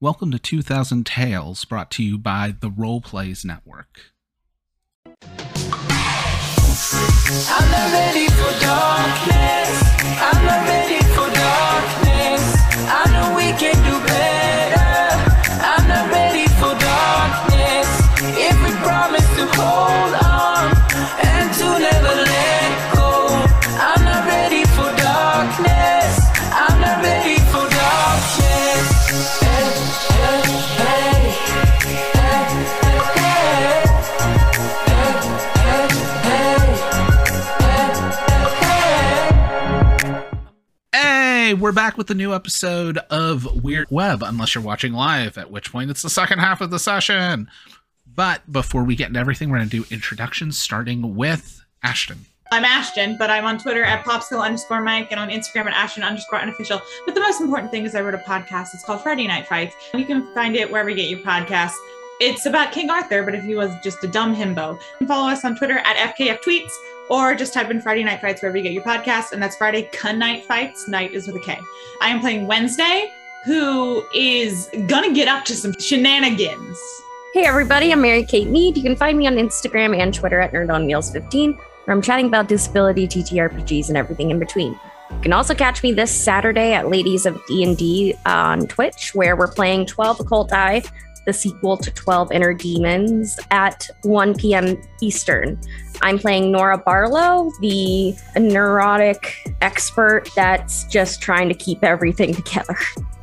Welcome to 2000 Tales, brought to you by the Role Plays Network. I'm not ready for darkness. I'm not ready we're back with a new episode of Weird Web, unless you're watching live, at which point it's the second half of the session. But before we get into everything, we're going to do introductions, starting with Ashton. I'm Ashton, but I'm on Twitter at popsicle underscore Mike and on Instagram at Ashton underscore unofficial. But the most important thing is I wrote a podcast. It's called Friday Knight Fights. You can find it wherever you get your podcasts. It's about King Arthur, but if he was just a dumb himbo. Follow us on Twitter at FKF Tweets or just type in Friday Knight Fights wherever you get your podcast. And that's Friday Con Night Fights. Night is with a K. I am playing Wednesday, who is gonna get up to some shenanigans. Hey everybody, I'm Mary Kate Mead. You can find me on Instagram and Twitter at NerdOnWheels15, where I'm chatting about disability, TTRPGs, and everything in between. You can also catch me this Saturday at Ladies of D&D on Twitch, where we're playing 12 Occult Eye, the sequel to 12 Inner Demons, at 1 p.m. Eastern. I'm playing Nora Barlow, the neurotic expert that's just trying to keep everything together.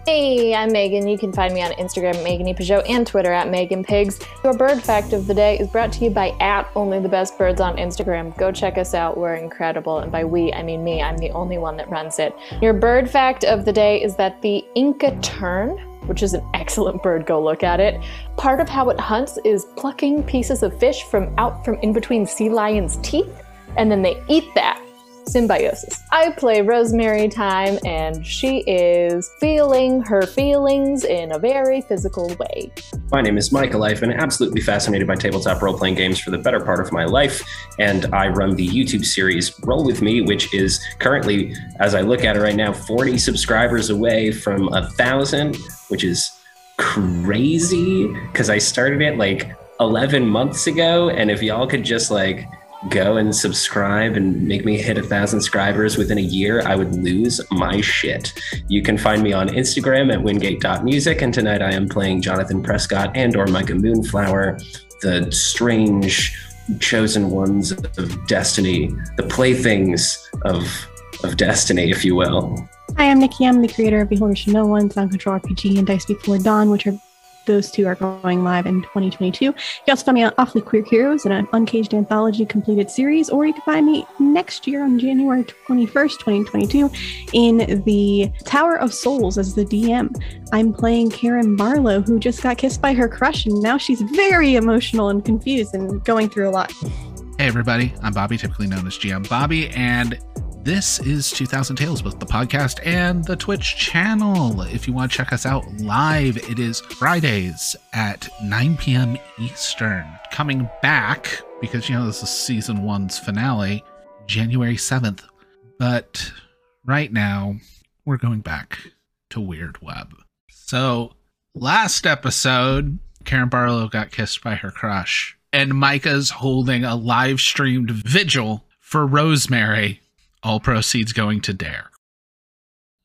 Hey, I'm Megan. You can find me on Instagram at Megan E. And Twitter at Megan Pigs. Your bird fact of the day is brought to you by at Only the Best Birds on Instagram. Go check us out. We're incredible. And by we, I mean me. I'm the only one that runs it. Your bird fact of the day is that the Inca tern, which is an excellent bird, go look at it. Part of how it hunts is plucking pieces of fish from out from in between sea lions' teeth, and then they eat that symbiosis. I play Rosemary Time, and she is feeling her feelings in a very physical way. My name is Michael. I've been absolutely fascinated by tabletop role playing games for the better part of my life, and I run the YouTube series Roll With Me, which is currently, as I look at it right now, 40 subscribers away from a thousand, which is crazy because I started it like 11 months ago. And if y'all could just like go and subscribe and make me hit a thousand subscribers within a year, I would lose my shit. You can find me on Instagram at wingate.music, and tonight I am playing Jonathan Prescott and or Micah Moonflower, the strange chosen ones of destiny, the playthings of of destiny, if you will. Hi, I'm Nikki. I'm the creator of Beholder Should Know One, Sound Control RPG, and Dice Before Dawn, which are those two are going live in 2022. You can also find me on Awfully Queer Heroes in an Uncaged Anthology completed series, or you can find me next year on January 21st, 2022, in the Tower of Souls as the DM. I'm playing Karen Barlow, who just got kissed by her crush, and now she's very emotional and confused and going through a lot. Hey, everybody. I'm Bobby, typically known as GM Bobby, and this is 2000 Tales, both the podcast and the Twitch channel. If you want to check us out live, it is Fridays at 9 p.m. Eastern. Coming back, because, you know, this is season one's finale, January 7th. But right now, we're going back to Weird Web. So, last episode, Karen Barlow got kissed by her crush, and Micah's holding a live streamed vigil for Rosemary all proceeds going to Dare.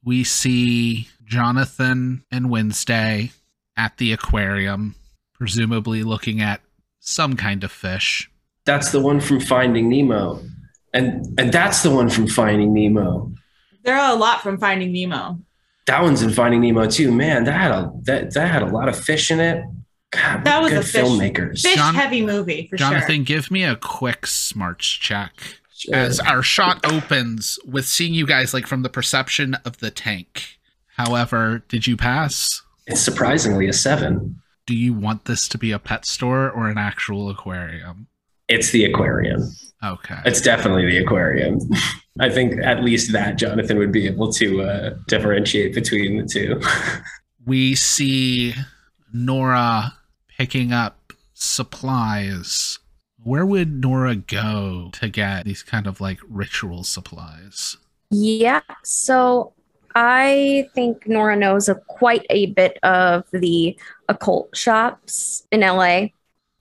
We see Jonathan and Wednesday at the aquarium, presumably looking at some kind of fish. That's the one from Finding Nemo. And and that's the one from Finding Nemo. There are a lot from Finding Nemo. That one's in Finding Nemo too. Man, that had a that, that had a lot of fish in it. God, That was good a fish- filmmakers. Fish Jon- heavy movie for Jonathan, sure. give me a quick smarts check Sure. As our shot opens with seeing you guys like from the perception of the tank. However, did you pass? It's surprisingly a seven. Do you want this to be a pet store or an actual aquarium? It's the aquarium. Okay. It's definitely the aquarium. I think at least that Jonathan would be able to uh, differentiate between the two. we see Nora picking up supplies. Where would Nora go to get these kind of like ritual supplies? Yeah. So I think Nora knows a, quite a bit of the occult shops in LA.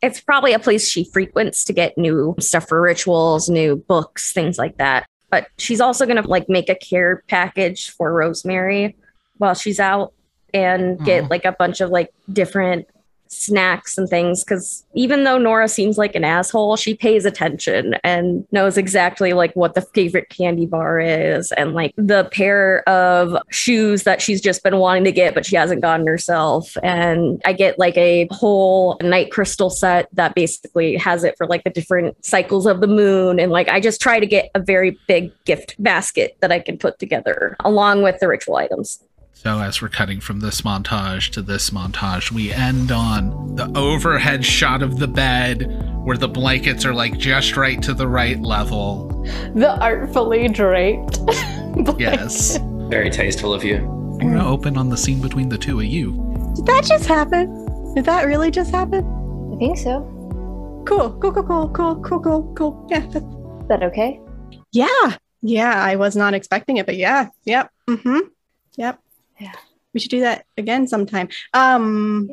It's probably a place she frequents to get new stuff for rituals, new books, things like that. But she's also going to like make a care package for Rosemary while she's out and get Aw. like a bunch of like different snacks and things because even though Nora seems like an asshole, she pays attention and knows exactly like what the favorite candy bar is and like the pair of shoes that she's just been wanting to get but she hasn't gotten herself. And I get like a whole night crystal set that basically has it for like the different cycles of the moon. And like I just try to get a very big gift basket that I can put together along with the ritual items. So, as we're cutting from this montage to this montage, we end on the overhead shot of the bed where the blankets are like just right to the right level. The artfully draped. Yes. Very tasteful of you. I'm going to open on the scene between the two of you. Did that just happen? Did that really just happen? I think so. Cool, cool, cool, cool, cool, cool, cool, cool. Yeah, that's Is that okay? Yeah. Yeah, I was not expecting it, but yeah. Yep. Mm-hmm. Yep. Yeah. We should do that again sometime. Um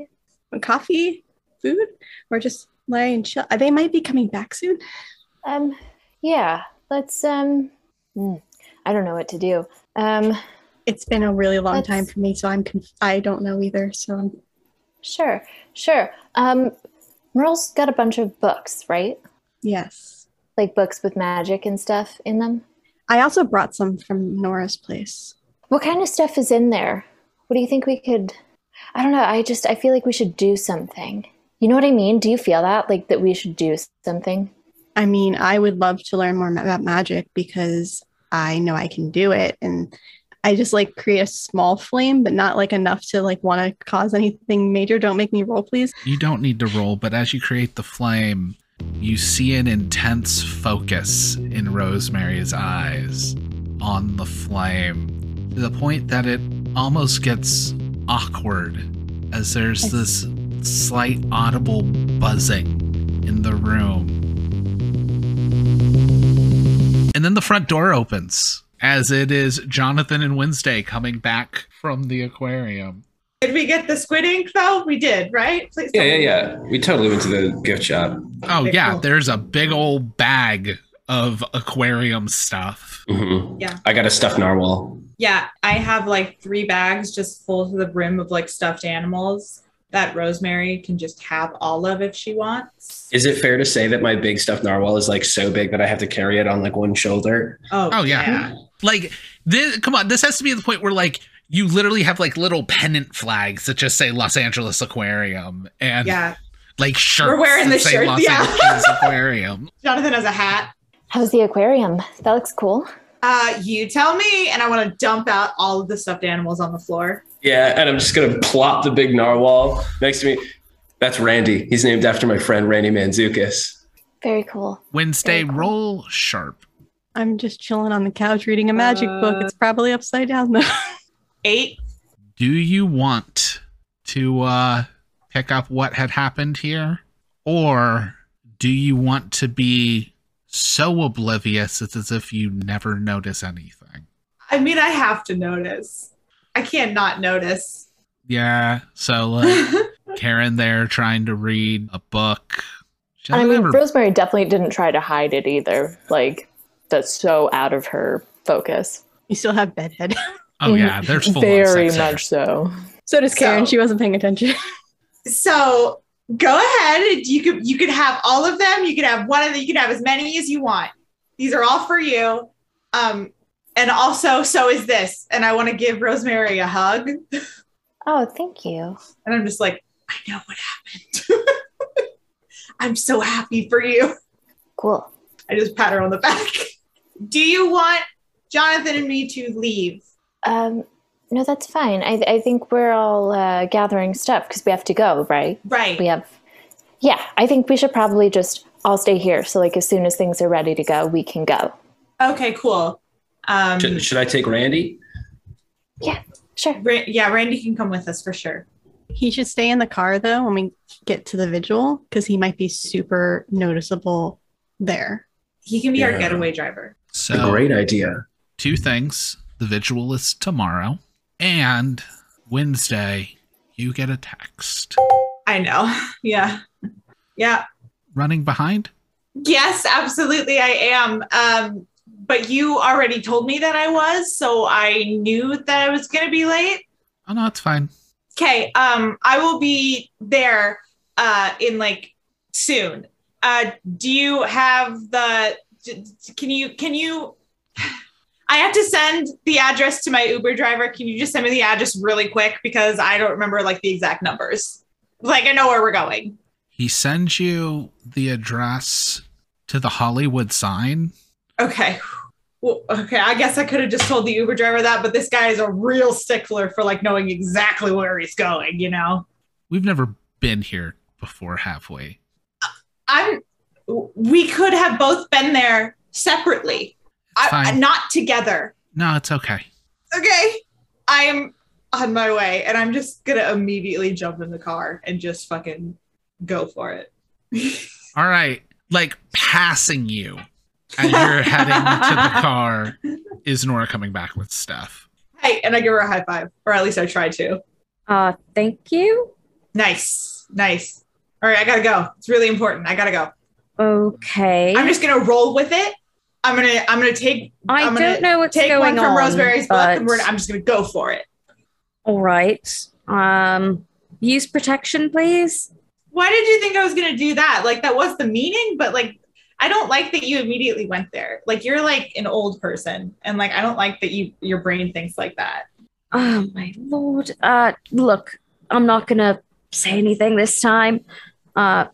coffee, food, or just lay and chill. They might be coming back soon. Um, yeah. Let's um. hmm, I don't know what to do. Um, It's been a really long Let's- time for me, so I'm conf- I don't know either. So I'm- sure, sure. Um, Merle's got a bunch of books, right? yes. Like books with magic and stuff in them. I also brought some from Nora's place. What kind of stuff is in there? What do you think we could? I don't know. I just I feel like we should do something. You know what I mean? Do you feel that like that we should do something? I mean, I would love to learn more about magic because I know I can do it and I just like create a small flame, but not like enough to like want to cause anything major. Don't make me roll, please. You don't need to roll, but as you create the flame, you see an intense focus in Rosemary's eyes on the flame to the point that it almost gets awkward as there's this slight audible buzzing in the room. And then the front door opens as it is Jonathan and Wednesday coming back from the aquarium. Did we get the squid ink though? We did, right? Please Yeah, yeah, yeah. We totally went to the gift shop. Oh Okay, yeah, cool. there's a big old bag of aquarium stuff. hmm Yeah. I got a stuffed narwhal. Yeah, I have like three bags just full to the brim of like stuffed animals that Rosemary can just have all of if she wants. Is it fair to say that my big stuffed narwhal is like so big that I have to carry it on like one shoulder? Oh, Oh yeah. Like this come on, this has to be the point where like you literally have like little pennant flags that just say Los Angeles Aquarium and Yeah. like shirts We're wearing the say shirt, Los yeah. Angeles Aquarium. Jonathan has a hat. How's the aquarium? That looks cool. Uh, you tell me, and I want to dump out all of the stuffed animals on the floor. Yeah, and I'm just gonna plop the big narwhal next to me. That's Randy. He's named after my friend Randy Manzukis. Very cool. Wednesday Very cool. roll sharp. I'm just chilling on the couch reading a magic book. Uh, It's probably upside down though. Eight. Do you want to uh pick up what had happened here? Or do you want to be so oblivious it's as if you never notice anything? I mean, I have to notice. I can't not notice. Yeah, so like Karen there trying to read a book. She And I mean, ever- Rosemary definitely didn't try to hide it either. Like that's so out of her focus. you still have bedhead. oh yeah, there's very sex here. much so. so does Karen. So- she wasn't paying attention. so go ahead. You could you could have all of them. You could have one of them. You could have as many as you want. These are all for you. Um, and also, so is this. And I want to give Rosemary a hug. Oh, thank you. And I'm just like, I know what happened. I'm so happy for you. Cool. I just pat her on the back. Do you want Jonathan and me to leave? Um, no, that's fine. I, I think we're all uh, gathering stuff because we have to go, right? Right. We have. Yeah, I think we should probably just all stay here. So, like, as soon as things are ready to go, we can go. Okay, cool. Um, Should, should I take Randy? Yeah, sure. Ra- yeah, Randy can come with us for sure. he should stay in the car though when we get to the vigil because he might be super noticeable there. He can be our getaway driver. A So great idea. two things. The vigil is tomorrow. And Wednesday, you get a text. I know. Yeah. Yeah. Running behind? Yes, absolutely, I am. Um, but you already told me that I was, so I knew that I was going to be late. Oh, no, it's fine. Okay, um, I will be there uh, in like soon. Uh, do you have the? Can you? Can you? I have to send the address to my Uber driver. Can you just send me the address really quick because I don't remember like the exact numbers. Like I know where we're going. He sends you the address to the Hollywood sign. Okay. Well, okay, I guess I could have just told the Uber driver that, but this guy is a real stickler for like knowing exactly where he's going, you know? We've never been here before, have we? I'm we could have both been there separately. I, fine. not together. No, it's okay. Okay. I am on my way and I'm just gonna immediately jump in the car and just fucking go for it. All right. Like passing you as you're heading to the car is Nora coming back with stuff. Hey, and I give her a high five, or at least I try to. Uh, thank you. Nice, nice. All right, I gotta go. It's really important. I gotta go. Okay. I'm just gonna roll with it. I'm gonna I'm gonna take I I'm don't gonna know what's take going one from on, Rosemary's book and we're, I'm just gonna go for it. All right. Um, use protection, please. Why did you think I was gonna do that? Like that was the meaning, but like I don't like that you immediately went there. Like you're like an old person, and like I don't like that you your brain thinks like that. Oh my lord. Uh, look, I'm not gonna say anything this time. Uh,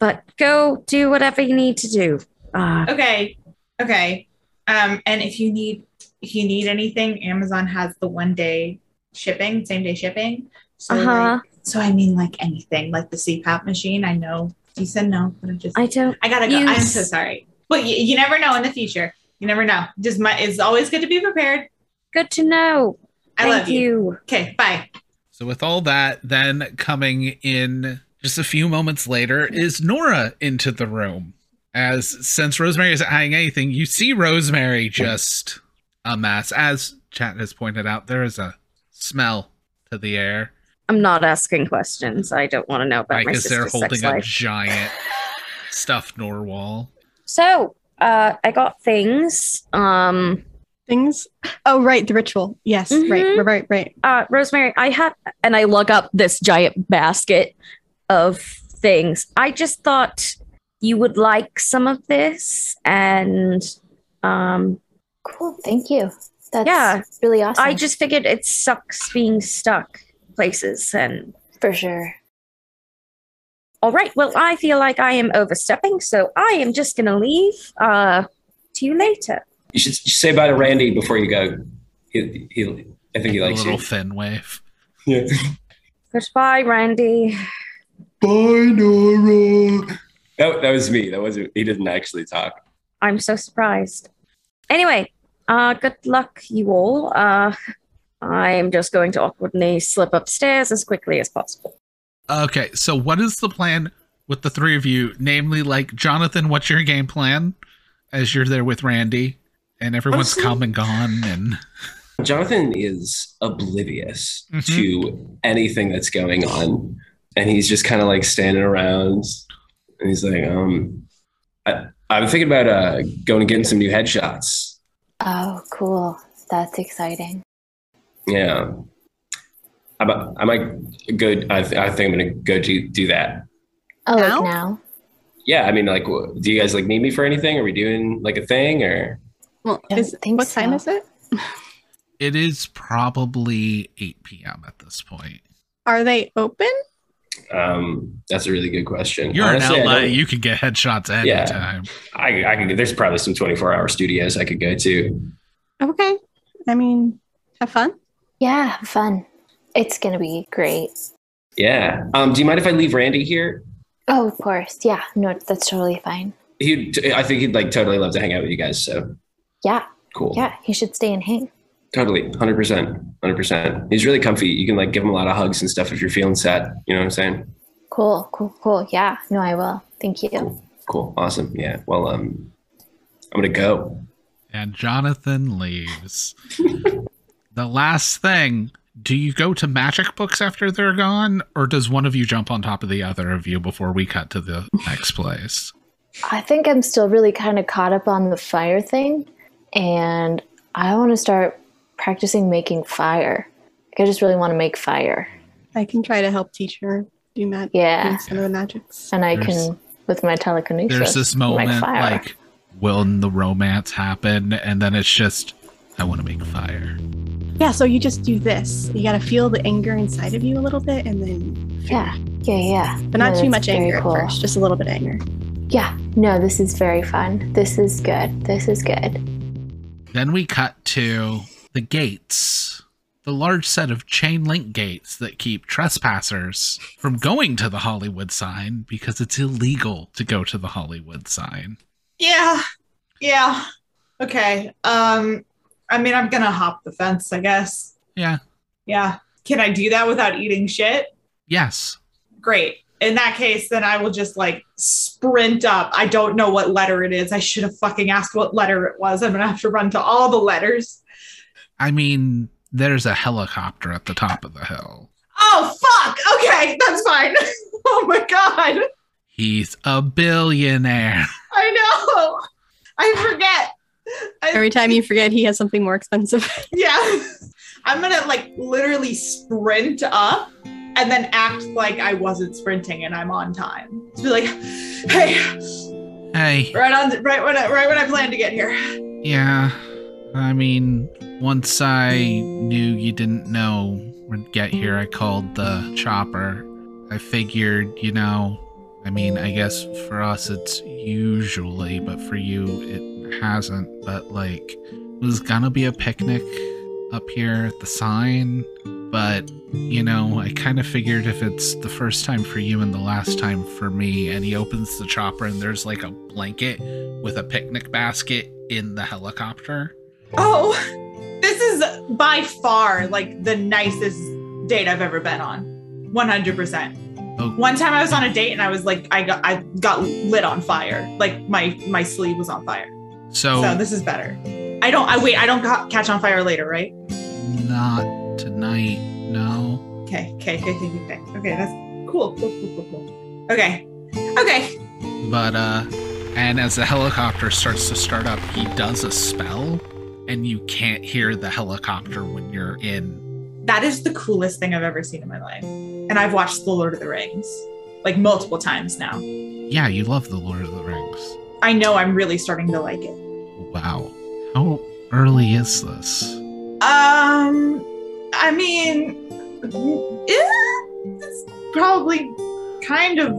but go do whatever you need to do. Uh, Okay, okay. Um, and if you need if you need anything, Amazon has the one day shipping, same day shipping. So uh huh. like, so I mean like anything, like the CPAP machine. I know you said no, but I just I don't. I gotta go. I'm so sorry. But you, you never know in the future. You never know. Just my, it's always good to be prepared. Good to know. I Thank love you. you. Okay, bye. So, with all that, then coming in just a few moments later is Nora into the room. As since Rosemary isn't hiding anything, you see Rosemary just a mess. As Chat has pointed out, there is a smell to the air. I'm not asking questions. I don't want to know about Like, my is they're holding sex a giant stuffed narwhal. So, uh, I got things. Um, Things. Oh, right. The ritual. Yes. Mhm. Right. Right. Right. uh, Rosemary, I have, and I lug up this giant basket of things. I just thought you would like some of this, and um, Cool. Thank you. That's Yeah. really awesome. I just figured it sucks being stuck places. And for sure. all right, well, I feel like I am overstepping, so I am just gonna leave. Uh, to you later. You should say bye to Randy before you go. He, he I think he likes A likes little you. thin wave. Yeah. Goodbye, Randy. Bye, Nora. That, that was me. That wasn't. He didn't actually talk. I'm so surprised. Anyway, uh, good luck, you all. Uh, I'm just going to awkwardly slip upstairs as quickly as possible. Okay, so what is the plan with the three of you? Namely, like Jonathan, what's your game plan as you're there with Randy and everyone's Honestly- come and gone and Jonathan is oblivious Mhm. to anything that's going on, and he's just kind of like standing around, and he's like, um, I, I'm thinking about uh going and getting some new headshots. Oh, cool. That's exciting. Yeah. I might, I might go. I, th- I think I'm gonna go do do that. Oh, Now? like now? Yeah, I mean, like, do you guys like need me for anything? Are we doing like a thing or? Well, is, think what time is it? it is probably 8 p.m. at this point. Are they open? Um, that's a really good question. You're Honestly, in I LA, you can get headshots Yeah. anytime. I, I can. There's probably some 24 hour studios I could go to. Okay. I mean, have fun. Yeah, fun. It's gonna be great. Yeah. Um, do you mind if I leave Randy here? Oh, of course. Yeah, no, that's totally fine. He, I think he'd like totally love to hang out with you guys. So Yeah, cool. yeah, he should stay and hang. Totally. Hundred percent. Hundred percent. He's really comfy. You can like give him a lot of hugs and stuff if you're feeling sad. You know what I'm saying? Cool, cool, cool. Yeah, no, I will. Thank you. Cool. Cool. Awesome. Yeah. Well, um, I'm gonna go. And Jonathan leaves. the last thing do you go to magic books after they're gone or does one of you jump on top of the other of you before we cut to the next place I think I'm still really kind of caught up on the fire thing, and I want to start practicing making fire. Like, I just really want to make fire, I can try to help teach her do magic. Yeah. Some of the magics. and I There's- can with my telekinesis. there's this make moment fire. like will the romance happen and then it's just i want to make fire Yeah, so you just do this. You got to feel the anger inside of you a little bit, and then, yeah, yeah, yeah. but not No, too much anger cool. at first, just a little bit of anger. Yeah, no, this is very fun. This is good. This is good. Then we cut to the gates, the large set of chain link gates that keep trespassers from going to the Hollywood sign because it's illegal to go to the Hollywood sign. Yeah. Yeah. Okay. Um, I mean, I'm gonna hop the fence, I guess. Yeah. Yeah. Can I do that without eating shit? Yes. Great. In that case, then I will just like sprint up. I don't know what letter it is. I should have fucking asked what letter it was. I'm gonna have to run to all the letters. I mean, there's a helicopter at the top of the hill. Oh fuck. Okay, that's fine. oh my god. He's a billionaire. I know. I forget. I, Every time you forget, he has something more expensive. Yeah. I'm gonna like literally sprint up and then act like I wasn't sprinting and I'm on time. To be like, hey, Hey, right on right when I right when I planned to get here. yeah. I mean, once I knew you didn't know would get here, I called the chopper. I figured, you know, I mean, I guess for us it's usually, but for you it hasn't. But like, it was gonna be a picnic up here at the sign, but you know, I kind of figured if it's the first time for you and the last time for me, and he opens the chopper and there's like a blanket with a picnic basket in the helicopter. Oh, is by far like the nicest date I've ever been on. 100%. Oh. One time I was on a date and I was like I got I got lit on fire. Like my my sleeve was on fire. So, So this is better. I don't I wait, I don't ca- catch on fire later, right? not tonight, no. Okay, okay, okay, okay, okay. Okay, that's cool. Cool, cool, cool, cool. Okay. Okay. But uh and as the helicopter starts to start up, he does a spell and you can't hear the helicopter when you're in. That is the coolest thing I've ever seen in my life. And I've watched The Lord of the Rings like multiple times now. Yeah, you love the Lord of the Rings. I know I'm really starting to like it. Wow. How early is this? Um, I mean, it's probably kind of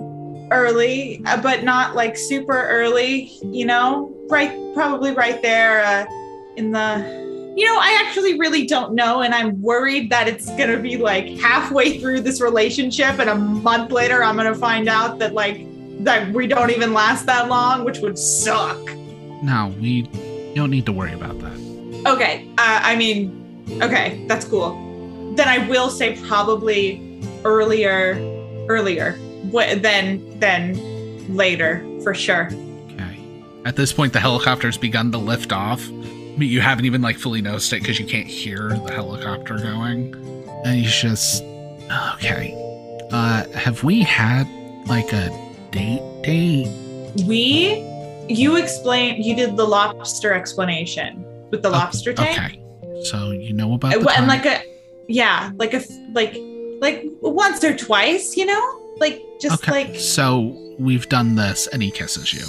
early, uh, but not like super early, you know, right, probably right there uh, in the. You know, I actually really don't know, and I'm worried that it's gonna be like halfway through this relationship, and a month later, I'm gonna find out that like that we don't even last that long, which would suck. No, we don't need to worry about that. Okay. Uh, I mean, okay, that's cool. Then I will say probably earlier, earlier than than later for sure. Okay. At this point, the helicopter's begun to lift off. But you haven't even like fully noticed it because you can't hear the helicopter going. And he's just okay. Uh, have we had like a date date? We, you explained, you did the lobster explanation with the lobster tank, Okay. So you know about and, the and time? like a, yeah, like a like like once or twice, you know, like just okay. like so we've done this, and he kisses you,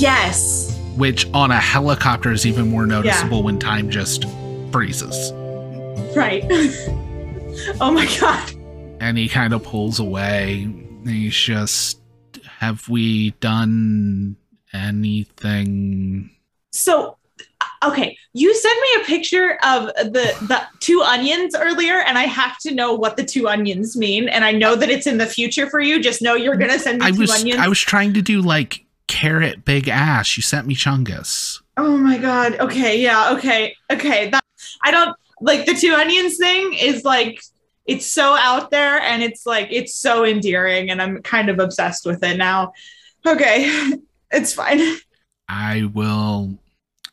yes, which on a helicopter is even more noticeable when time just freezes. right. oh my god. and he kind of pulls away. He's just, have we done anything? So, okay, you sent me a picture of the the two onions earlier, and I have to know what the two onions mean. And I know that it's in the future for you. Just know you're gonna send me I two was, onions. I was trying to do like carrot big ass. You sent me chungus. oh my god. Okay, yeah. Okay, okay. That I don't like the two onions thing. Is like it's so out there, and it's like it's so endearing, and I'm kind of obsessed with it now. Okay, it's fine. I will.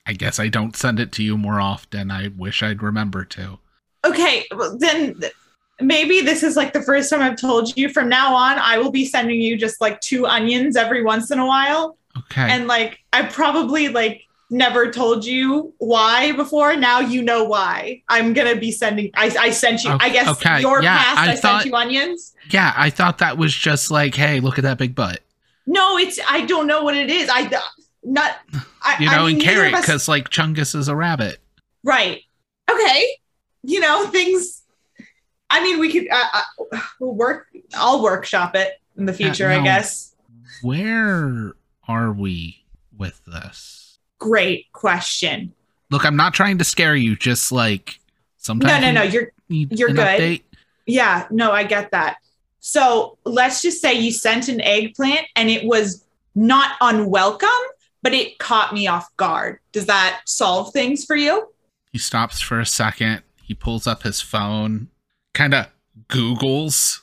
I guess I don't send it to you more often. I wish I'd remember to. Okay, well, then th- maybe this is like the first time I've told you. From now on, I will be sending you just like two onions every once in a while. Okay. And like, I probably like never told you why before. Now you know why. I'm gonna be sending. I, I sent you. I guess okay, your yeah, past. I I, thought- sent you onions. yeah, I thought that was just like, hey, look at that big butt. No, it's. I don't know what it is. I not. I, You I know, mean, and carrot because like Chungus is a rabbit. Right. Okay. You know things. I mean, we could. Uh, uh, we'll work. I'll workshop it in the future. I no. guess. Where are we with this? Great question. Look, I'm not trying to scare you. Just like sometimes. No, no, no. You're you're good. update. Yeah, no, I get that. So let's just say you sent an eggplant and it was not unwelcome, but it caught me off guard. Does that solve things for you? He stops for a second. He pulls up his phone, kind of Googles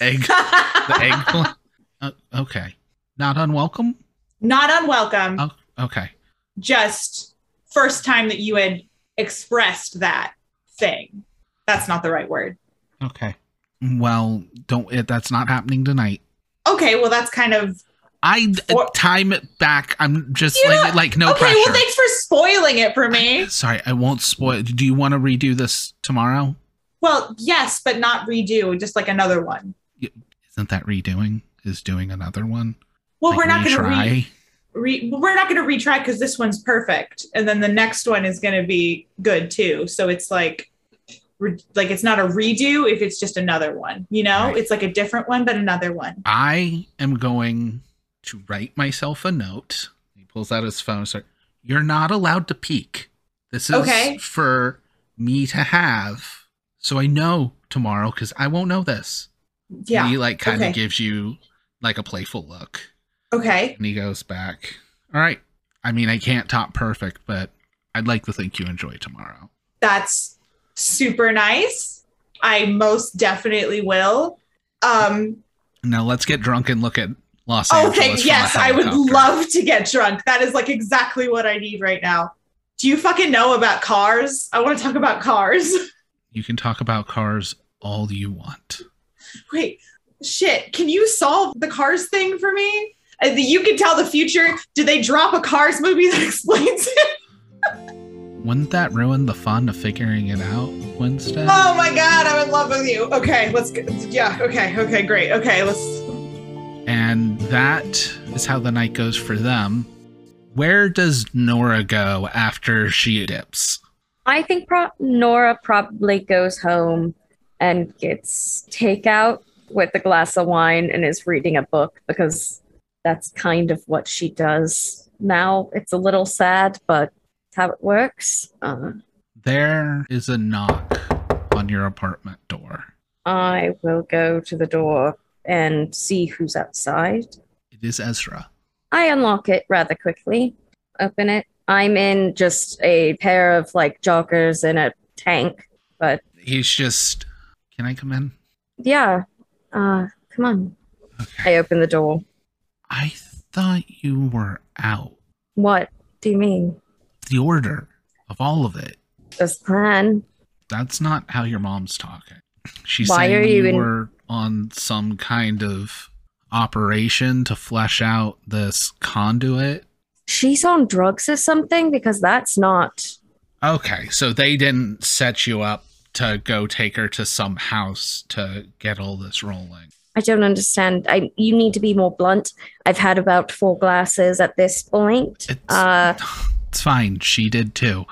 egg the eggplant. Uh, okay, not unwelcome. not unwelcome, Oh, okay. just first time that you had expressed that thing. That's not the right word. Okay. Well, don't. It, that's not happening tonight. Okay, well, that's kind of I Or- time it back. I'm just like know- like no okay. pressure. Well, thanks for spoiling it for me. Sorry, I won't spoil. Do you want to redo this tomorrow? Well, yes, but not redo, just like another one. Isn't that redoing? Is doing another one? Well, Like we're not going to retry? re- re- we're not going to retry because this one's perfect, and then the next one is going to be good too. So it's like, re- like it's not a redo if it's just another one. You know, Right. it's like a different one, but another one. I am going to write myself a note. He pulls out his phone. Sorry, you're not allowed to peek. This is Okay. for me to have, so I know tomorrow because I won't know this. Yeah. And he like kind of okay. gives you like a playful look, Okay. and he goes back. All right. I mean, I can't top perfect, but I'd like to think you enjoy tomorrow. That's super nice. I most definitely will. Um, Now let's get drunk and look at Los okay, Angeles. a yes, I would love to get drunk. That is like exactly what I need right now. Do you fucking know about cars? I want to talk about cars. You can talk about cars all you want. Wait, shit. Can you solve the cars thing for me? Uh, You can tell the future. Did they drop a Cars movie that explains it? Wouldn't that ruin the fun of figuring it out, Winston? Oh my god, I'm in love with you. Okay, let's get. Yeah, okay, okay, great. Okay, let's. And that is how the night goes for them. Where does Nora go after she dips? I think pro- Nora probably goes home and gets takeout with a glass of wine and is reading a book because that's kind of what she does now. It's a little sad, but it's how it works. Uh, There is a knock on your apartment door. I will go to the door and see who's outside. It is Ezra. I unlock it rather quickly, open it. I'm in just a pair of like joggers and a tank, but He's just. Can I come in? yeah, uh, come on. Okay. I open the door. I thought you were out. What do you mean? The order of all of it. This plan? That's not how your mom's talking. She's Why saying are you you in- were on some kind of operation to flesh out this conduit. She's on drugs or something because that's not. Okay, so they didn't set you up to go take her to some house to get all this rolling. I don't understand. I you need to be more blunt. I've had about four glasses at this point. It's, Uh, it's fine. She did too.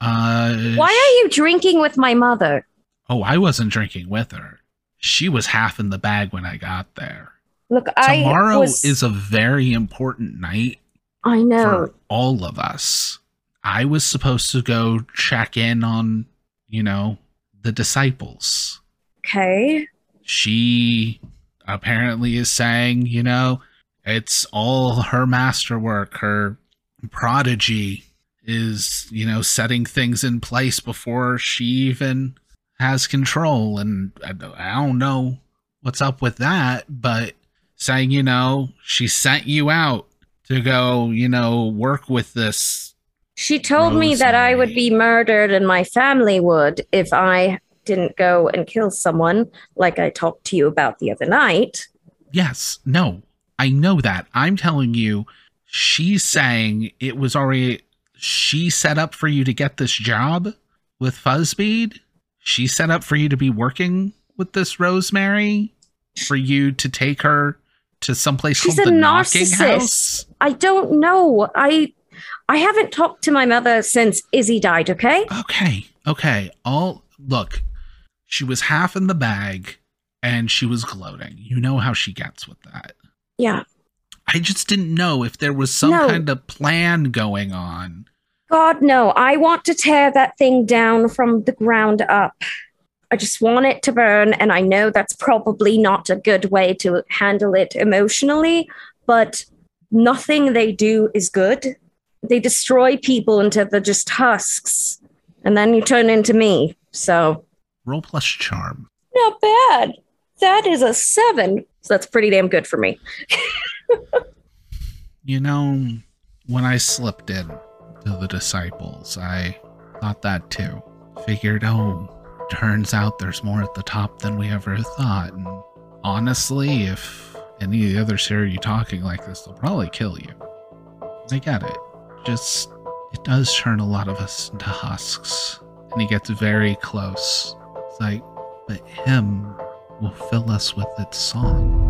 Uh, why are you drinking with my mother? Oh, I wasn't drinking with her. She was half in the bag when I got there. Look, I Tomorrow was. is a very important night I know. all of us. I was supposed to go check in on, you know, the disciples. Okay. She apparently is saying, you know, it's all her masterwork, her prodigy is, you know, setting things in place before she even has control. And I, I don't know what's up with that, but saying, you know, she sent you out to go, you know, work with this. She told me that I would be murdered and my family would if I didn't go and kill someone like I talked to you about the other night. Yes, no, I know that. I'm telling you, she's saying it was already she set up for you to get this job with FuzzBeed. She set up for you to be working with this Rosemary, for you to take her to someplace She's called a the Knocking narcissist. House. I don't know. I I haven't talked to my mother since Izzy died, okay? Okay, okay. All look, she was half in the bag and she was gloating. You know how she gets with that. Yeah. I just didn't know if there was some No. kind of plan going on. God, no. I want to tear that thing down from the ground up. I just want it to burn, and I know that's probably not a good way to handle it emotionally, but nothing they do is good. They destroy people until they're just husks, and then you turn into me. So, Roll plus charm. not bad. That is a seven. So, that's pretty damn good for me. You know, when I slipped in to the disciples, I thought that too. Figured, oh, turns out there's more at the top than we ever thought. And honestly, if any of the others hear you talking like this, they'll probably kill you. I get it. Just, it does turn a lot of us into husks. And he gets very close. It's like, but him will fill us with its song.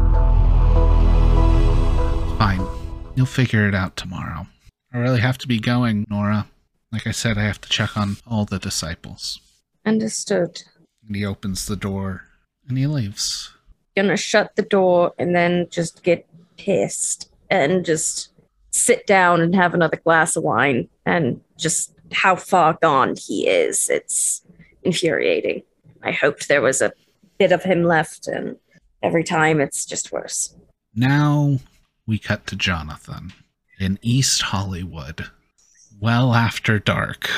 Fine. You'll figure it out tomorrow. I really have to be going, Nora. Like I said, I have to check on all the disciples. Understood. And he opens the door and he leaves. Gonna shut the door and then just get pissed and just sit down and have another glass of wine and just how far gone he is. It's infuriating. I hoped there was a bit of him left, and every time it's just worse. Now we cut to Jonathan in East Hollywood, well after dark,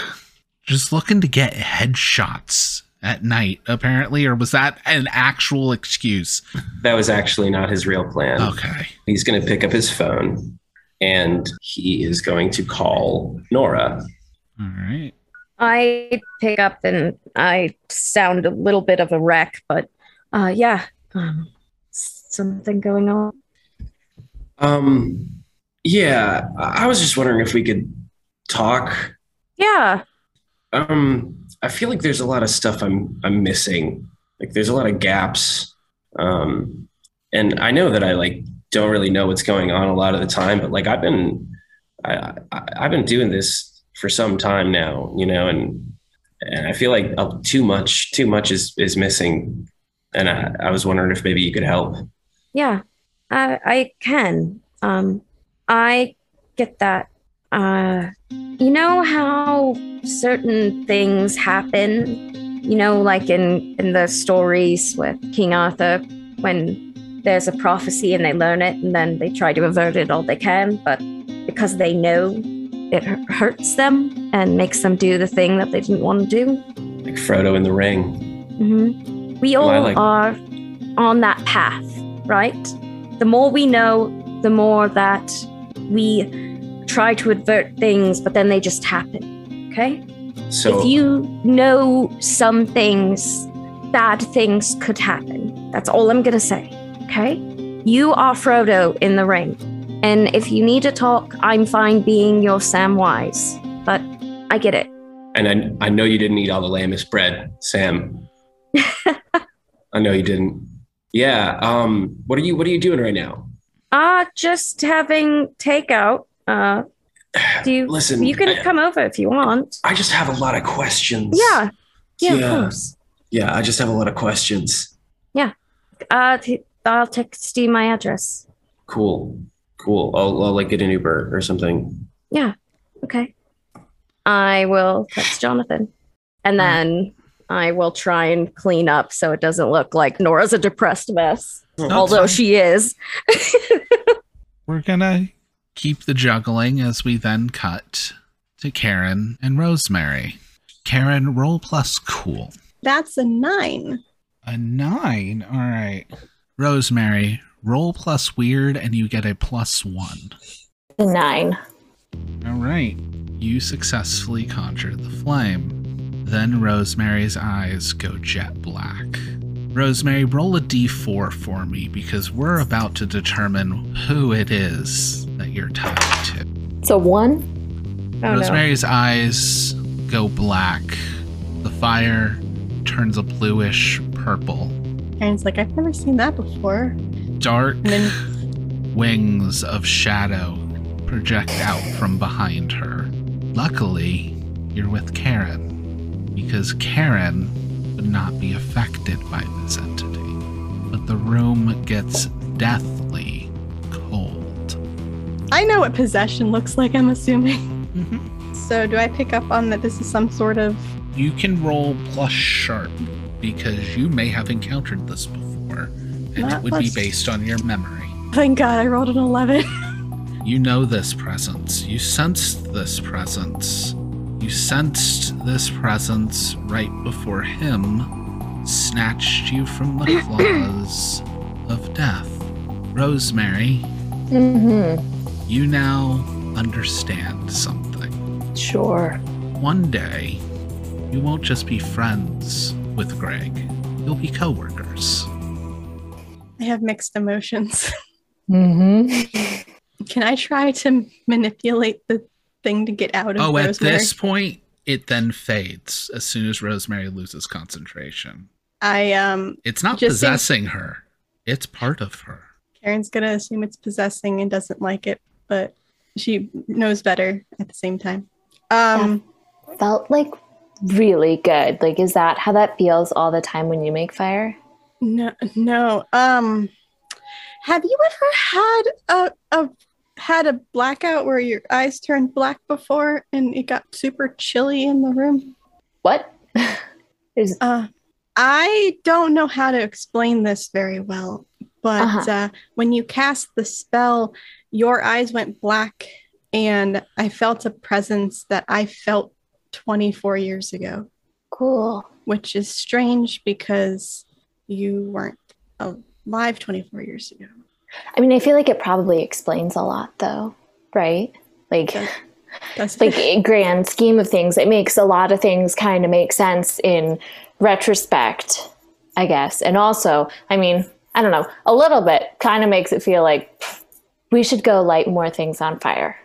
just looking to get headshots at night, apparently, or was that an actual excuse? That was actually not his real plan. Okay. He's going to pick up his phone and he is going to call Nora. All right. I pick up and I sound a little bit of a wreck, but uh, yeah, um, something going on. Um, yeah, I I was just wondering if we could talk. Yeah, Um, I feel like there's a lot of stuff I'm I'm missing. Like there's a lot of gaps. Um, and I know that I like don't really know what's going on a lot of the time, but like I've been I, I I've been doing this for some time now, you know, and and I feel like uh, too much too much is is missing. And I, I was wondering if maybe you could help. yeah, I, I can. Um, I get that. Uh, you know how certain things happen. You know, like in in the stories with King Arthur, when there's a prophecy and they learn it, and then they try to avert it all they can, but because they know it hurts them and makes them do the thing that they didn't want to do. Like Frodo in the ring. Mm-hmm. We all like- are on that path, right? The more we know, the more that we try to avert things, but then they just happen. Okay? So if you know some things, bad things could happen. That's all I'm going to say. Okay? You are Frodo in the ring. And if you need to talk, I'm fine being your Samwise. But I get it. And I, I know you didn't eat all the lembas bread, Sam. I know you didn't. Yeah. Um. What are you What are you doing right now? Uh, just having takeout. Uh, do you, Listen, you can I- come over if you want. I just have a lot of questions. Yeah. Yeah, Yeah. of course. Yeah. I just have a lot of questions. Yeah. Uh, t- I'll text you my address. Cool. Cool. I'll, I'll like get an Uber or something. Yeah. Okay. I will text Jonathan. And then I will try and clean up so it doesn't look like Nora's a depressed mess. That's although fine. she is. We're gonna keep the juggling as we then cut to Karen and Rosemary. Karen, roll plus cool. That's a nine. A nine. All right. Rosemary, roll plus weird, and you get a plus one. A Nine. All right. You successfully conjured the flame. Then Rosemary's eyes go jet black. Rosemary, roll a d4 for me because we're about to determine who it is that you're tied to. It's a one. Oh no. Rosemary's eyes go black. The fire turns a bluish purple. Karen's like, I've never seen that before. Dark then wings of shadow project out from behind her. Luckily, you're with Karen, because Karen would not be affected by this entity. But the room gets deathly cold. I know what possession looks like, I'm assuming. Mm-hmm. So do I pick up on that this is some sort of You can roll plus sharp because you may have encountered this before, and it Not would be based on your memory. thank God I rolled an eleven. You know this presence. You sensed this presence. You sensed this presence right before him snatched you from the claws of death. Rosemary, Mm-hmm. You now understand something. Sure. One day, you won't just be friends with Greg, you'll be coworkers. I have mixed emotions. Mm-hmm. Can I try to manipulate the thing to get out of Oh, at this point, it then fades as soon as Rosemary loses concentration. I um It's not Just think- possessing her. It's part of her. Karen's gonna assume it's possessing and doesn't like it, but she knows better at the same time. Um Felt like really good. Like, is that how that feels all the time when you make fire? no no. Um have you ever had a a had a blackout where your eyes turned black before and it got super chilly in the room? What? There's Uh, I don't know how to explain this very well, but Uh-huh. uh, when you cast the spell, your eyes went black, and I felt a presence that I felt 24 years ago, cool. which is strange because you weren't alive 24 years ago. I mean, I feel like it probably explains a lot, though, right? Like, Does- That's like in grand scheme of things, it makes a lot of things kind of make sense in retrospect, I guess. And also, I mean, I don't know, a little bit kind of makes it feel like we should go light more things on fire.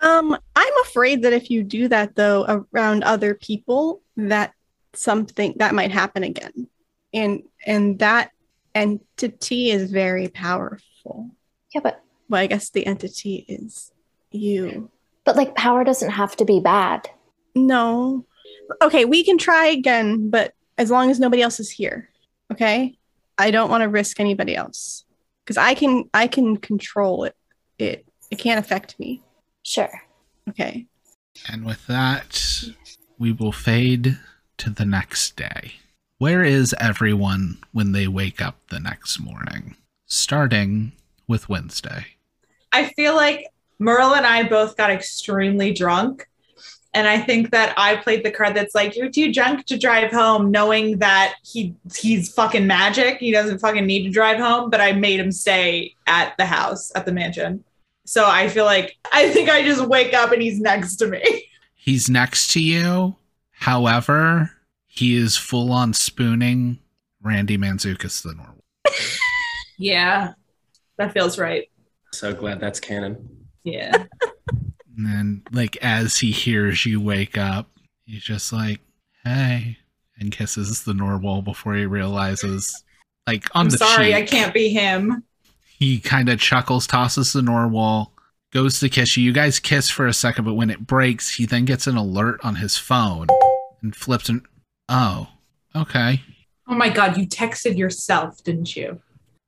Um, I'm afraid that if you do that though around other people, that something that might happen again. And and that entity is very powerful. Yeah, but Well, I guess the entity is you. but like power doesn't have to be bad. No. Okay, we can try again, but as long as nobody else is here. Okay? I don't want to risk anybody else. Because I can I can control it. It it can't affect me. Sure. Okay. And with that, we will fade to the next day. Where is everyone when they wake up the next morning? Starting with Wednesday. I feel like Merle and I both got extremely drunk. And I think that I played the card that's like, you're too drunk to drive home, knowing that he he's fucking magic. He doesn't fucking need to drive home, but I made him stay at the house, at the mansion. So I feel like I think I just wake up and he's next to me. He's next to you. However, he is full on spooning Randy Manzukis the normal. Yeah. That feels right. So glad that's canon. Yeah. And then, like, as he hears you wake up, he's just like, hey, and kisses the normal before he realizes, like, on I'm the sorry, I can't be him. he kind of chuckles, tosses the normal, goes to kiss you. You guys kiss for a second, but when it breaks, he then gets an alert on his phone and flips and oh, okay. Oh my god, you texted yourself, didn't you?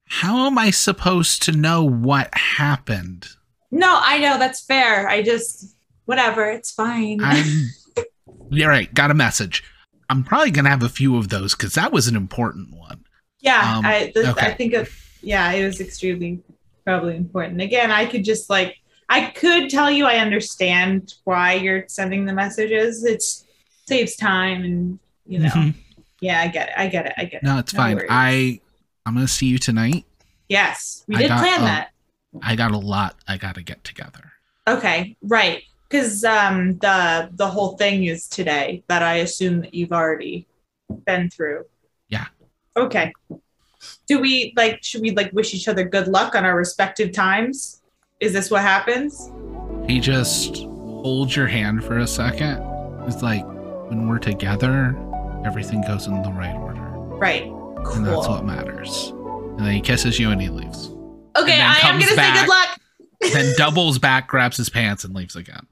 How am I supposed to know what happened? No, I know that's fair. I just whatever, it's fine. I'm you're right. Got a message. I'm probably gonna have a few of those because that was an important one. yeah, um, I th- okay. I think of yeah, it was extremely probably important. Again, I could just like I could tell you I understand why you're sending the messages. It saves time and you know. Mhm. Yeah, I get it. I get it. I get it. No, it's fine. worries. I I'm gonna see you tonight. yes, we I did got, plan um, that. I got a lot I gotta get together. Okay, right. because um the the whole thing is today that I assume that you've already been through. Yeah. Okay. Do we like should we like wish each other good luck on our respective times? Is this what happens? He just holds your hand for a second. It's like when we're together, everything goes in the right order. Right. Cool. And that's what matters. And then he kisses you and he leaves. Okay, then I am gonna say good luck. then doubles back, grabs his pants, and leaves again.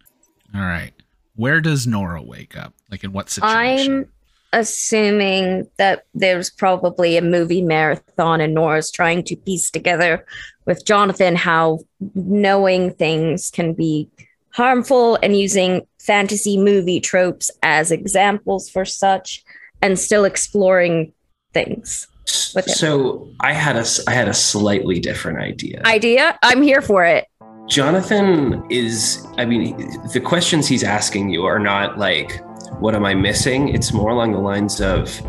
All right. Where does Nora wake up? Like in what situation? I'm assuming that there's probably a movie marathon and Nora's trying to piece together with Jonathan how knowing things can be harmful and using fantasy movie tropes as examples for such and still exploring things. So I had a I had a slightly different idea. Idea? I'm here for it. Jonathan is, I mean, the questions he's asking you are not like, what am I missing? It's more along the lines of,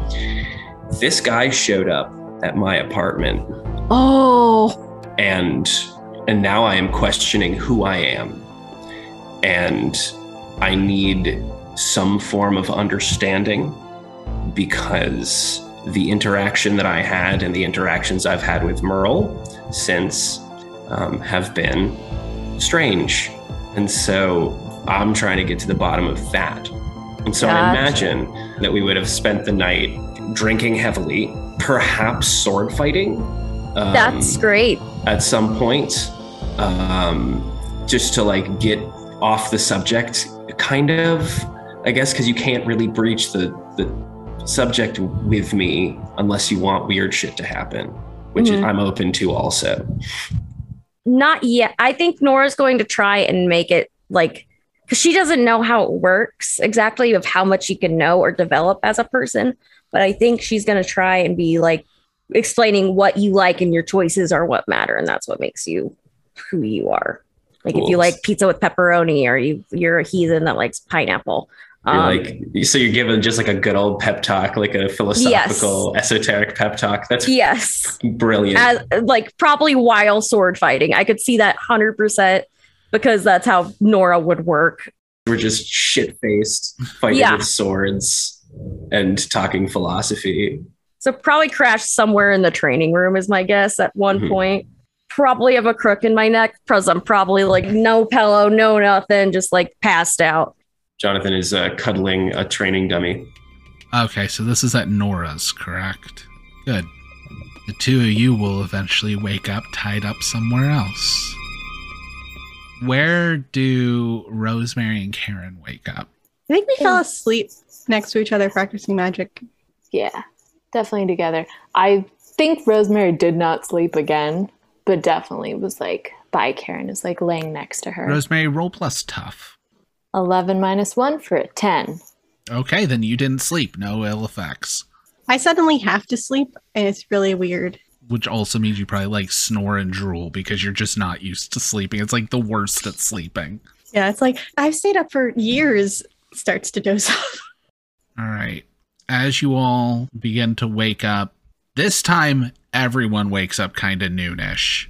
this guy showed up at my apartment Oh, and and now I am questioning who I am. And I need some form of understanding because the interaction that I had and the interactions I've had with Merle since um, have been strange. And so I'm trying to get to the bottom of that. And so I imagine that we would have spent the night drinking heavily, perhaps sword fighting. Um, that's great. at some point um, just to like get off the subject kind of i guess because you can't really breach the the subject with me unless you want weird shit to happen which Mhm. i'm open to also Not yet. I think Nora's going to try and make it like because she doesn't know how it works exactly of how much you can know or develop as a person. But I think she's going to try and be like explaining what you like and your choices are what matter, and that's what makes you who you are. Like if you like pizza with pepperoni, or you you're a heathen that likes pineapple. You're Um, like so you're given just like a good old pep talk like a philosophical esoteric pep talk that's yes, brilliant as like probably while sword fighting. I could see that hundred percent because that's how Nora would work. we're just shit faced fighting Yeah. with swords and talking philosophy So probably crashed somewhere in the training room is my guess at one Mhm. point. Probably have a crook in my neck because I'm probably like no pillow, no nothing, just like passed out. Jonathan is uh, cuddling a training dummy Okay, so this is at Nora's, correct? Good. The two of you will eventually wake up tied up somewhere else. Where do Rosemary and Karen wake up? I think we fell asleep next to each other practicing magic. Yeah, definitely together. I think Rosemary did not sleep again, but definitely was like by Karen is like laying next to her. Rosemary, roll plus tough. 11 minus 1 for a 10. Okay, then you didn't sleep. No ill effects. I suddenly have to sleep, and it's really weird. Which also means you probably like snore and drool because you're just not used to sleeping. It's like the worst at sleeping. Yeah, it's like I've stayed up for years. Starts to doze off. All right. As you all begin to wake up, this time everyone wakes up kind of noonish,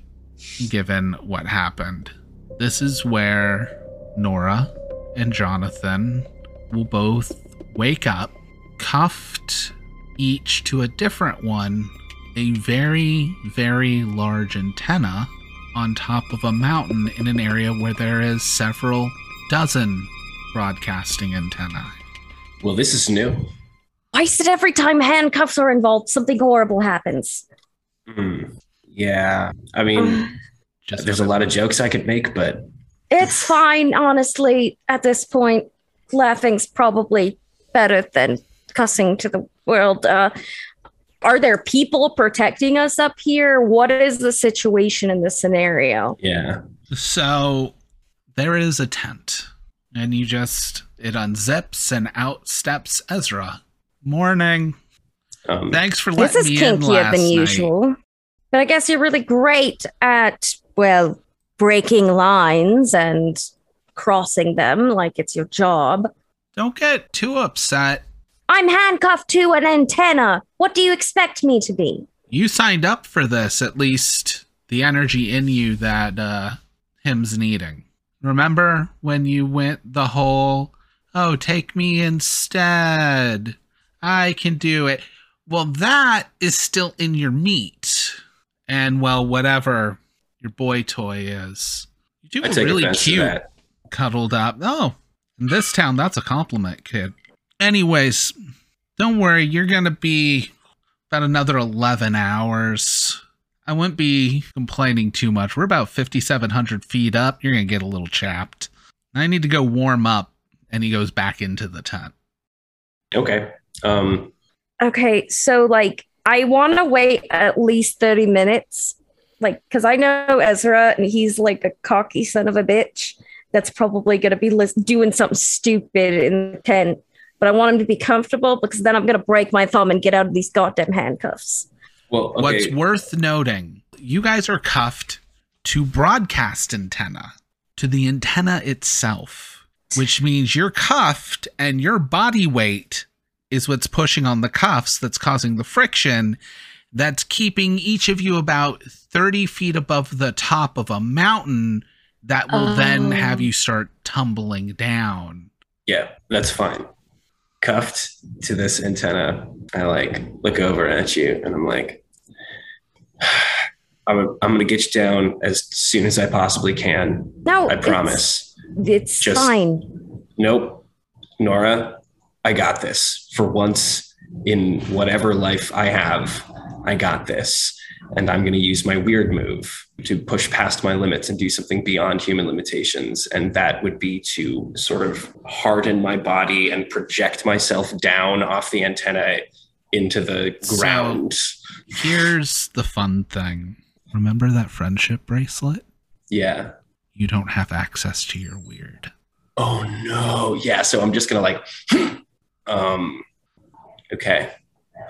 given what happened. This is where Nora and Jonathan will both wake up, cuffed each to a different one, a very, very large antenna on top of a mountain in an area where there is several dozen broadcasting antennae. well this is new Why is it every time handcuffs are involved, something horrible happens? Hmm. yeah i mean Just there's a lot of jokes i could make but It's fine, honestly. At this point, laughing's probably better than cussing to the world. Uh, are there people protecting us up here? What is the situation in this scenario? yeah So there is a tent, and you just it unzips and out steps Ezra. Morning. um, Thanks for This letting is me in This is kinkier last than night. usual. But I guess you're really great at, well, breaking lines and crossing them like it's your job. Don't get too upset. I'm handcuffed to an antenna. What do you expect me to be? You signed up for this. At least the energy in you that uh, him's needing. Remember when you went the whole, oh, take me instead? I can do it. Well, that is still in your meat. And, well, whatever your boy toy is. You two I were really cute, cuddled up. Oh, in this town, that's a compliment, kid. Anyways, don't worry. You're going to be about another 11 hours. I wouldn't be complaining too much. We're about 5,700 feet up. You're going to get a little chapped. I need to go warm up. And he goes back into the tent. Okay. Um, Okay, so like I want to wait at least 30 minutes. Like, because I know Ezra and he's like a cocky son of a bitch that's probably going to be lis- doing something stupid in the tent. But I want him to be comfortable because then I'm going to break my thumb and get out of these goddamn handcuffs. well, okay. What's worth noting, you guys are cuffed to broadcast antenna, to the antenna itself, which means you're cuffed and your body weight is what's pushing on the cuffs that's causing the friction that's keeping each of you about 30 feet above the top of a mountain that will then Oh. have you start tumbling down. Yeah, that's fine. Cuffed to this antenna, I like look over at you and I'm like, I'm, I'm gonna get you down as soon as I possibly can. No, I it's- promise. It's, Just- fine. Nope, Nora, I got this. For once in whatever life I have, I got this. And I'm going to use my weird move to push past my limits and do something beyond human limitations. And that would be to sort of harden my body and project myself down off the antenna into the So- ground. Here's the fun thing remember that friendship bracelet? yeah. You don't have access to your weird. Oh no. Yeah. So I'm just gonna like, um, okay.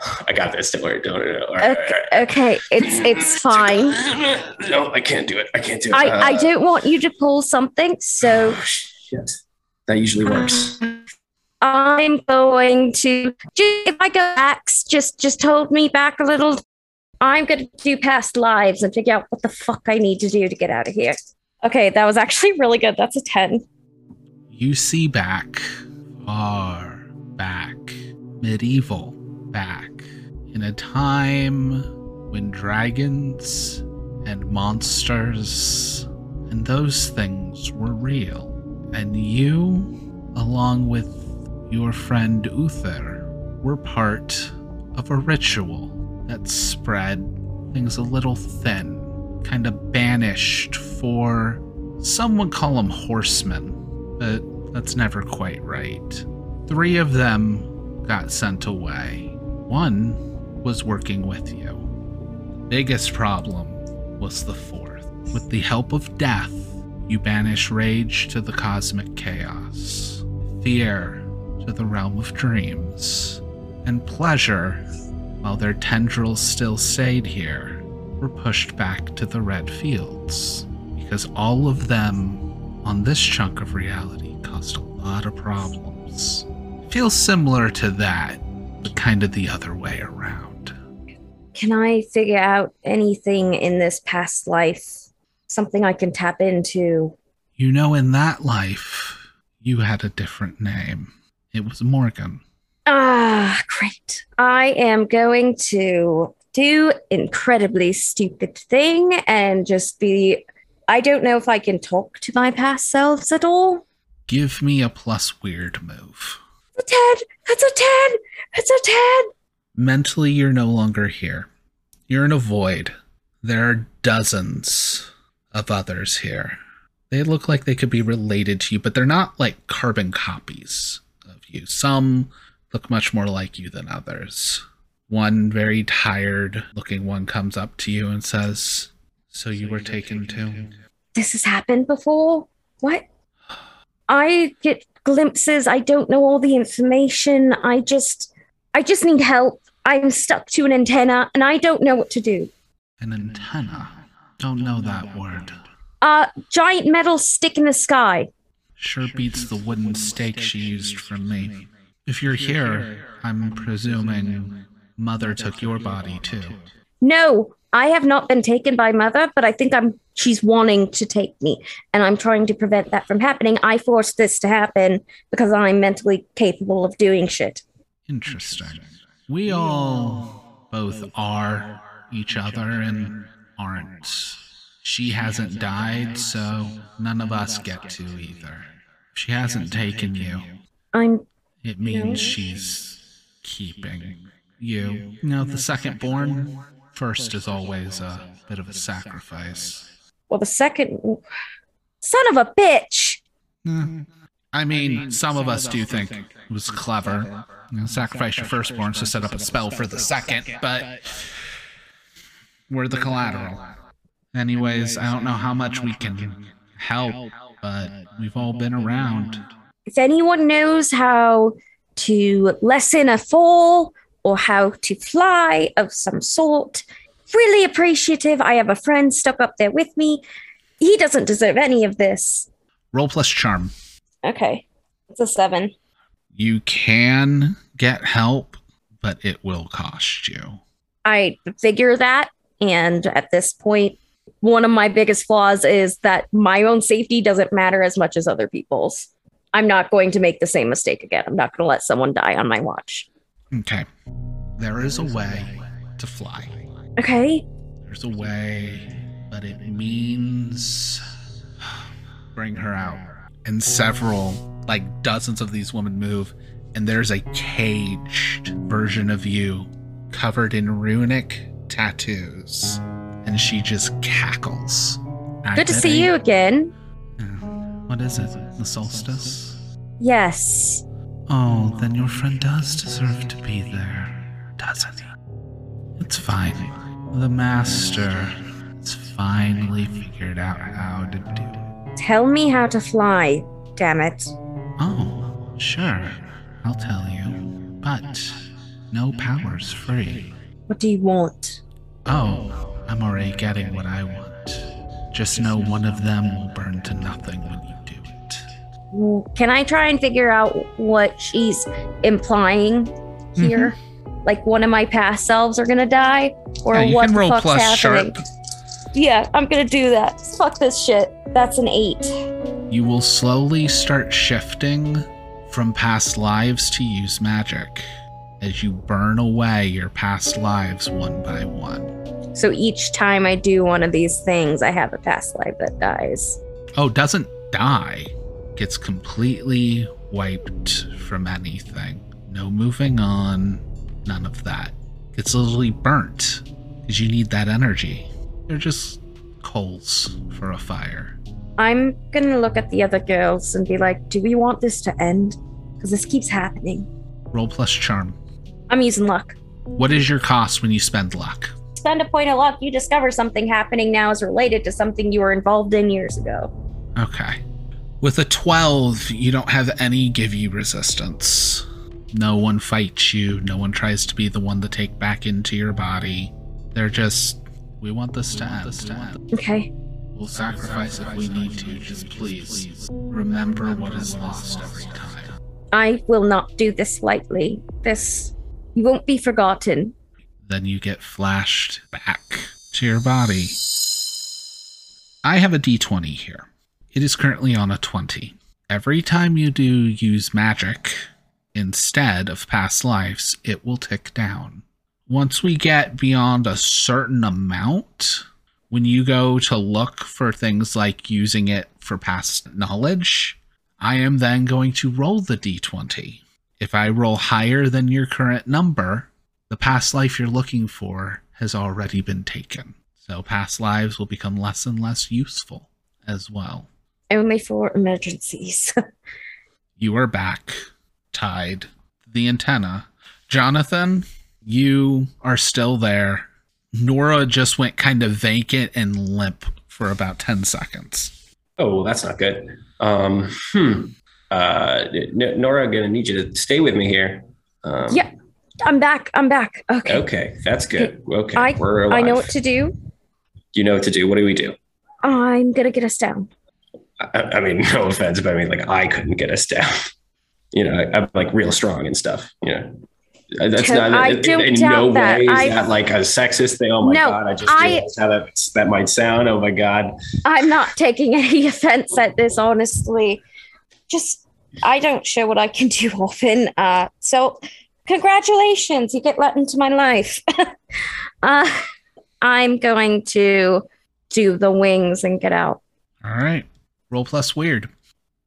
I got this. Don't worry. Don't worry. All right, all right, Okay, all right. okay, it's it's fine. No, I can't do it. I can't do it. I, Uh, I don't want you to pull something, so oh, shit. That usually works. I'm going to if I go back, just just hold me back a little. I'm going to do past lives and figure out what the fuck I need to do to get out of here. Okay, that was actually really good. That's a 10. You see back, far back, medieval back, in a time when dragons and monsters and those things were real. And you, along with your friend Uther, were part of a ritual that spread things a little thin, kind of banished for some would call them horsemen, but that's never quite right. Three of them got sent away. One was working with you. Biggest problem was the fourth. With the help of death, you banish rage to the cosmic chaos, fear to the realm of dreams, and pleasure, while their tendrils still stayed here, were pushed back to the red fields. Because all of them on this chunk of reality caused a lot of problems. Feels similar to that, kind of the other way around. Can I figure out anything in this past life? Something I can tap into? You know, in that life, you had a different name. It was Morgan. Ah, great. I am going to do incredibly stupid thing and just be I don't know if I can talk to my past selves at all. Give me a plus weird move. A 10. That's a 10. It's a 10. Mentally, you're no longer here. You're in a void. There are dozens of others here. They look like they could be related to you, but they're not like carbon copies of you. Some look much more like you than others. One very tired looking one comes up to you and says, So you were taken too? This has happened before. What? I get glimpses. I don't know all the information. I just I just need help. I'm stuck to an antenna and I don't know what to do. An antenna. Don't know that word. Uh giant metal stick in the sky. Sure beats the wooden stake she used from me. If you're here, I'm presuming Mother took your body too. No, I have not been taken by mother, but I think I'm she's wanting to take me and I'm trying to prevent that from happening. I forced this to happen because I'm mentally capable of doing shit. Interesting. We all both are each other and aren't. She hasn't died, so none of us get to either. She hasn't taken you, I'm it means she's keeping you. You know, the second born, first is always a bit of a sacrifice. Well the second son of a bitch. Eh, I mean, some of us do think it was clever. You know, sacrifice your firstborn to set up a spell for the second, but we're the collateral. Anyways, I don't know how much we can help, but we've all been around. If anyone knows how to lessen a fall or how to fly of some sort, really appreciative. I have a friend stuck up there with me. He doesn't deserve any of this. Roll plus charm. Okay. It's a seven. You can get help, but it will cost you. I figure that. And at this point, one of my biggest flaws is that my own safety doesn't matter as much as other people's. I'm not going to make the same mistake again. I'm not going to let someone die on my watch. Okay. There is a way to fly. Okay. There's a way, but it means bring her out. And several, like dozens of these women move, and there's a caged version of you covered in runic tattoos. And she just cackles. Good to see you again. What is it? The solstice? Yes. Oh, then your friend does deserve to be there, doesn't he? It's fine. The master has finally figured out how to do it. Tell me how to fly, damn it. Oh, sure. I'll tell you. But no power's free. What do you want? Oh, I'm already getting what I want. Just know one of them will burn to nothing when you do it. Well, Can I try and figure out what she's implying here? Mm-hmm. Like one of my past selves are gonna die, or Yeah, what can the fuck's plus happening? sharp. Yeah, I'm gonna do that. Fuck this shit. That's an eight. You will slowly start shifting from past lives to use magic as you burn away your past lives one by one. So each time I do one of these things, I have a past life that dies. Oh, doesn't die. Gets completely wiped from anything. No moving on, none of that. It's literally burnt because you need that energy. They're just coals for a fire. I'm gonna look at the other girls and be like, do we want this to end? Because this keeps happening. Roll plus charm. I'm using luck. What is your cost when you spend luck? Spend a point of luck, you discover something happening now is related to something you were involved in years ago. Okay. With a 12, you don't have any give you resistance. No one fights you. No one tries to be the one to take back into your body. They're just, we want this to end. Okay. We'll sacrifice if we need to. Just please remember what is lost every time. I will not do this lightly. This you won't be forgotten. Then you get flashed back to your body. I have a d20 here. It is currently on a 20. Every time you do use magic instead of past lives, it will tick down. Once we get beyond a certain amount, when you go to look for things like using it for past knowledge, I am then going to roll the d20. If I roll higher than your current number, the past life you're looking for has already been taken. So past lives will become less and less useful as well. Only for emergencies. You are back, tied the antenna. Jonathan, you are still there. Nora just went kind of vacant and limp for about 10 seconds. Oh, well, that's not good. Um, hmm. Uh, N- Nora, I'm gonna need you to stay with me here. Um, Yeah. I'm back. I'm back. Okay. Okay, that's good. Okay, I- we're I know what to do. You know what to do. What do we do? I'm gonna get us down. I, I mean, no offense, but I mean, like, I couldn't get us down. You know, I, I'm like real strong and stuff. You know, That's not I in, don't in doubt no that. way is I- that like a sexist thing. Oh my No, god! I just I- realized how that that might sound. Oh my god! I'm not taking any offense at this, honestly. Just, I don't show what I can do often. Uh, so, congratulations, you get let into my life. uh, I'm going to do the wings and get out. All right. Roll plus weird.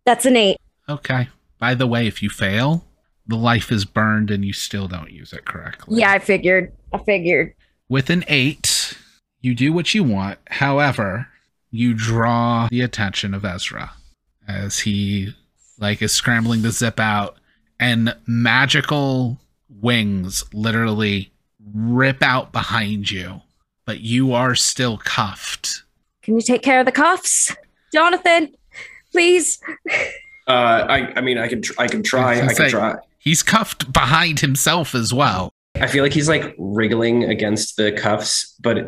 That's an eight. Okay. By the way, if you fail, the life is burned and you still don't use it correctly. Yeah, I figured. I figured. With an eight, you do what you want. However, you draw the attention of Ezra as he like is scrambling to zip out and magical wings literally rip out behind you, but you are still cuffed. Can you take care of the cuffs? Jonathan, please. Uh, I I mean I can tr- I can try I I can try. He's cuffed behind himself as well. I feel like he's like wriggling against the cuffs, but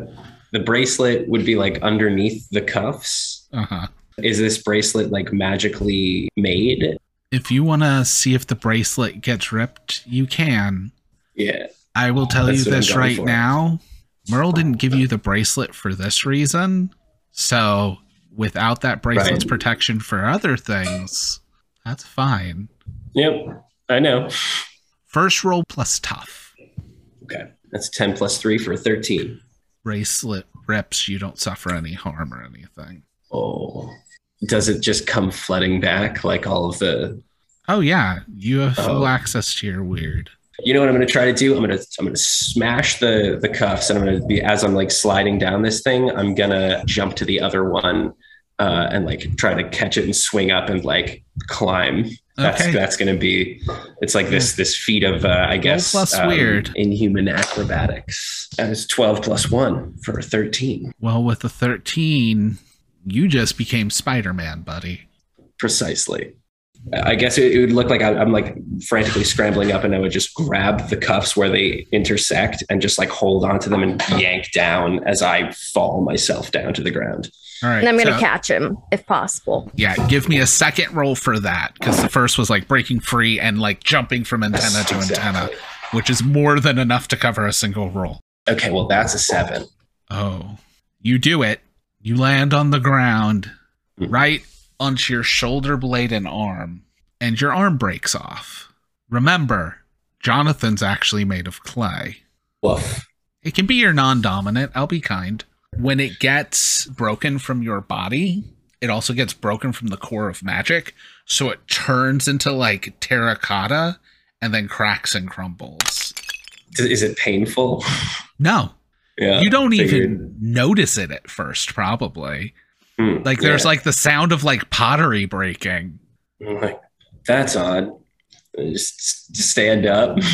the bracelet would be like underneath the cuffs. Uh-huh. Is this bracelet like magically made? If you want to see if the bracelet gets ripped, you can. Yeah. I will tell That's you this right for. now. Merle didn't give you the bracelet for this reason. So without that bracelet's Right. protection for other things, that's fine. Yep. I know. First roll plus tough. Okay. That's 10 plus 3 for 13. Bracelet rips, you don't suffer any harm or anything. Oh. Does it just come flooding back like all of the Oh yeah, you have full Oh. access to your weird. You know what I'm going to try to do? I'm going to I'm going to smash the the cuffs, and I'm going to be as I'm like sliding down this thing. I'm going to jump to the other one uh, and like try to catch it and swing up and like climb. That's Okay. that's going to be. It's like this this feat of uh, I guess plus weird. inhuman acrobatics. That is 12 plus one for 13. Well, with the 13, you just became Spider-Man, buddy. Precisely. I guess it, it would look like I, I'm like frantically scrambling up, and I would just grab the cuffs where they intersect and just like hold onto them and yank down as I fall myself down to the ground. All right. And I'm going to so- catch him if possible. Yeah, give me a second roll for that because the first was like breaking free and like jumping from antenna to antenna, which is more than enough to cover a single roll. Okay, well that's a seven. Oh, you do it. You land on the ground Hmm. right onto your shoulder blade and arm, and your arm breaks off. Remember, Jonathan's actually made of clay. Woof. It can be your non dominant. I'll be kind. When it gets broken from your body, it also gets broken from the core of magic. So it turns into like terracotta and then cracks and crumbles. Is it painful? No, Yeah. you don't figured. even notice it at first, probably. Hmm, Like there's yeah. like the sound of like pottery breaking. I'm like, that's odd. Just just stand up.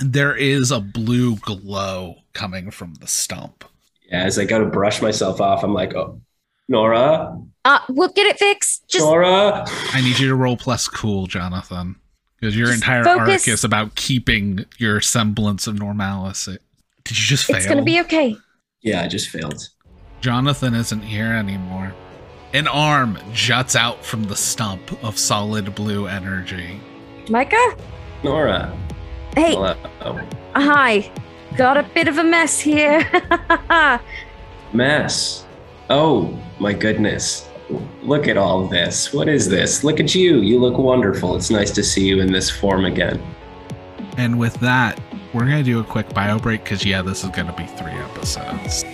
There is a blue glow coming from the stump. Yeah, as I go to brush myself off, I'm like, oh, Nora, Uh, we'll get it fixed. Just Nora. I need you to roll plus cool, Jonathan, because your Just entire focus. arc is about keeping your semblance of normalcy. Did you just fail? it's going to be okay. Yeah, I just failed. Jonathan isn't here anymore. An arm juts out from the stump of solid blue energy. Micah? Nora. Hey, Hello. hi. Got a bit of a mess here. Mess. Oh, my goodness. Look at all this. What is this? Look at you. You look wonderful. It's nice to see you in this form again. And with that, we're going to do a quick bio break because, yeah, this is going to be three episodes.